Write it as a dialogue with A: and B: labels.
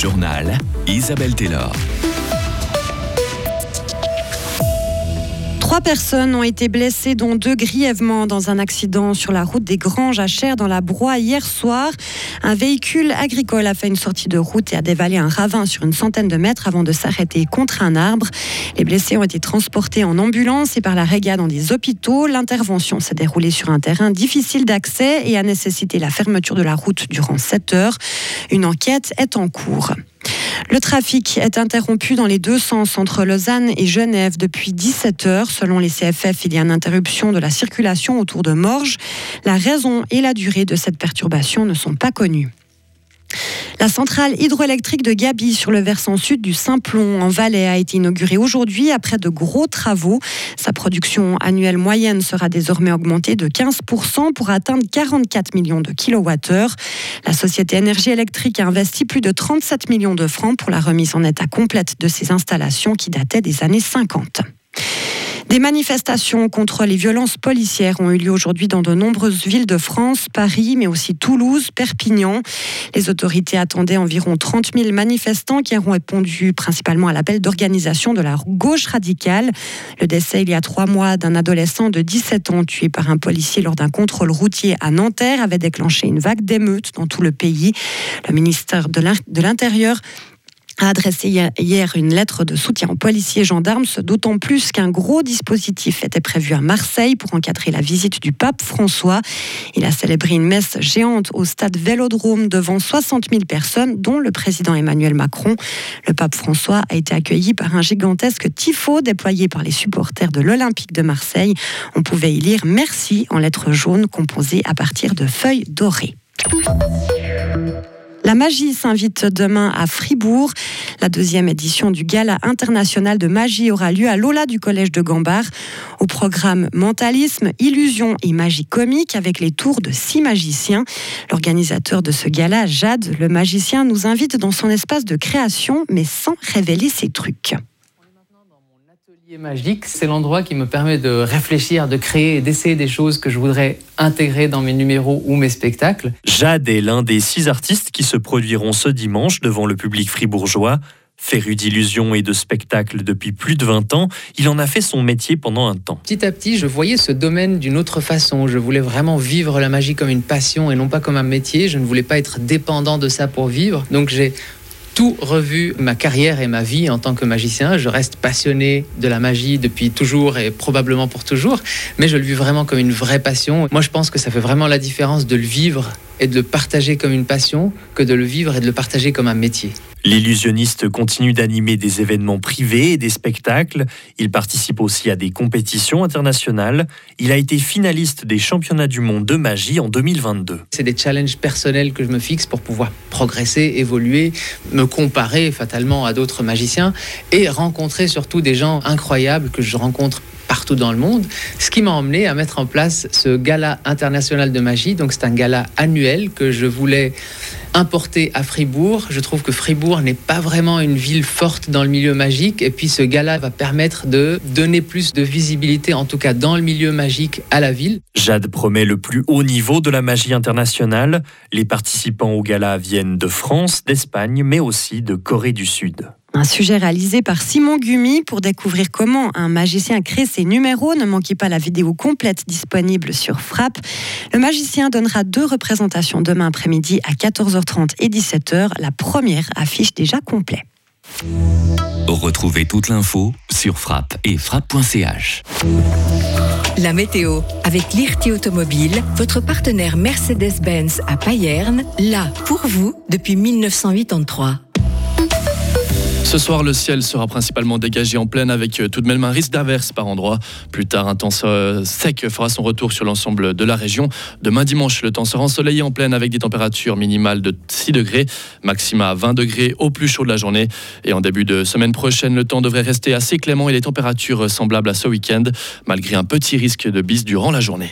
A: journal Isabelle Taylor.
B: Trois personnes ont été blessées, dont deux grièvement dans un accident sur la route des Granges à Cher dans la Broye hier soir. Un véhicule agricole a fait une sortie de route et a dévalé un ravin sur une centaine de mètres avant de s'arrêter contre un arbre. Les blessés ont été transportés en ambulance et par la réga dans des hôpitaux. L'intervention s'est déroulée sur un terrain difficile d'accès et a nécessité la fermeture de la route durant 7 heures. Une enquête est en cours. Le trafic est interrompu dans les deux sens entre Lausanne et Genève depuis 17 heures. Selon les CFF, il y a une interruption de la circulation autour de Morges. La raison et la durée de cette perturbation ne sont pas connues. La centrale hydroélectrique de Gabi sur le versant sud du Simplon en Valais a été inaugurée aujourd'hui après de gros travaux. Sa production annuelle moyenne sera désormais augmentée de 15% pour atteindre 44 millions de kilowattheures. La société énergie électrique a investi plus de 37 millions de francs pour la remise en état complète de ces installations qui dataient des années 50. Des manifestations contre les violences policières ont eu lieu aujourd'hui dans de nombreuses villes de France, Paris, mais aussi Toulouse, Perpignan. Les autorités attendaient environ 30 000 manifestants qui auront répondu principalement à l'appel d'organisation de la gauche radicale. Le décès il y a trois mois d'un adolescent de 17 ans tué par un policier lors d'un contrôle routier à Nanterre avait déclenché une vague d'émeutes dans tout le pays. Le ministère de l'Intérieur a adressé hier une lettre de soutien aux policiers et gendarmes, d'autant plus qu'un gros dispositif était prévu à Marseille pour encadrer la visite du pape François. Il a célébré une messe géante au stade Vélodrome devant 60 000 personnes, dont le président Emmanuel Macron. Le pape François a été accueilli par un gigantesque tifo déployé par les supporters de l'Olympique de Marseille. On pouvait y lire Merci en lettres jaunes composées à partir de feuilles dorées. La magie s'invite demain à Fribourg. La deuxième édition du Gala international de magie aura lieu à l'Ola du Collège de Gambard. Au programme Mentalisme, Illusion et Magie comique avec les tours de six magiciens. L'organisateur de ce gala, Jade, le magicien, nous invite dans son espace de création, mais sans révéler ses trucs
C: magique, c'est l'endroit qui me permet de réfléchir, de créer et d'essayer des choses que je voudrais intégrer dans mes numéros ou mes spectacles.
D: Jade est l'un des six artistes qui se produiront ce dimanche devant le public fribourgeois. Féru d'illusions et de spectacles depuis plus de 20 ans, il en a fait son métier pendant un temps.
C: Petit à petit, je voyais ce domaine d'une autre façon. Je voulais vraiment vivre la magie comme une passion et non pas comme un métier. Je ne voulais pas être dépendant de ça pour vivre. Donc j'ai tout revu ma carrière et ma vie en tant que magicien. Je reste passionné de la magie depuis toujours et probablement pour toujours, mais je le vis vraiment comme une vraie passion. Moi, je pense que ça fait vraiment la différence de le vivre et de le partager comme une passion que de le vivre et de le partager comme un métier.
D: L'illusionniste continue d'animer des événements privés et des spectacles. Il participe aussi à des compétitions internationales. Il a été finaliste des championnats du monde de magie en 2022.
C: C'est des challenges personnels que je me fixe pour pouvoir progresser, évoluer, me comparer fatalement à d'autres magiciens et rencontrer surtout des gens incroyables que je rencontre partout dans le monde, ce qui m'a emmené à mettre en place ce gala international de magie. Donc c'est un gala annuel que je voulais importer à Fribourg. Je trouve que Fribourg n'est pas vraiment une ville forte dans le milieu magique et puis ce gala va permettre de donner plus de visibilité, en tout cas dans le milieu magique, à la ville.
D: Jade promet le plus haut niveau de la magie internationale. Les participants au gala viennent de France, d'Espagne, mais aussi de Corée du Sud.
B: Un sujet réalisé par Simon Gumi pour découvrir comment un magicien crée ses numéros. Ne manquez pas la vidéo complète disponible sur Frappe. Le magicien donnera deux représentations demain après-midi à 14h30 et 17h. La première affiche déjà complet.
A: Retrouvez toute l'info sur frappe et frappe.ch.
E: La météo avec l'IRT Automobile, votre partenaire Mercedes-Benz à Payerne, là pour vous depuis 1983.
F: Ce soir, le ciel sera principalement dégagé en pleine avec euh, tout de même un risque d'averse par endroit. Plus tard, un temps euh, sec fera son retour sur l'ensemble de la région. Demain dimanche, le temps sera ensoleillé en pleine avec des températures minimales de 6 degrés, maxima 20 degrés au plus chaud de la journée. Et en début de semaine prochaine, le temps devrait rester assez clément et les températures semblables à ce week-end, malgré un petit risque de bise durant la journée.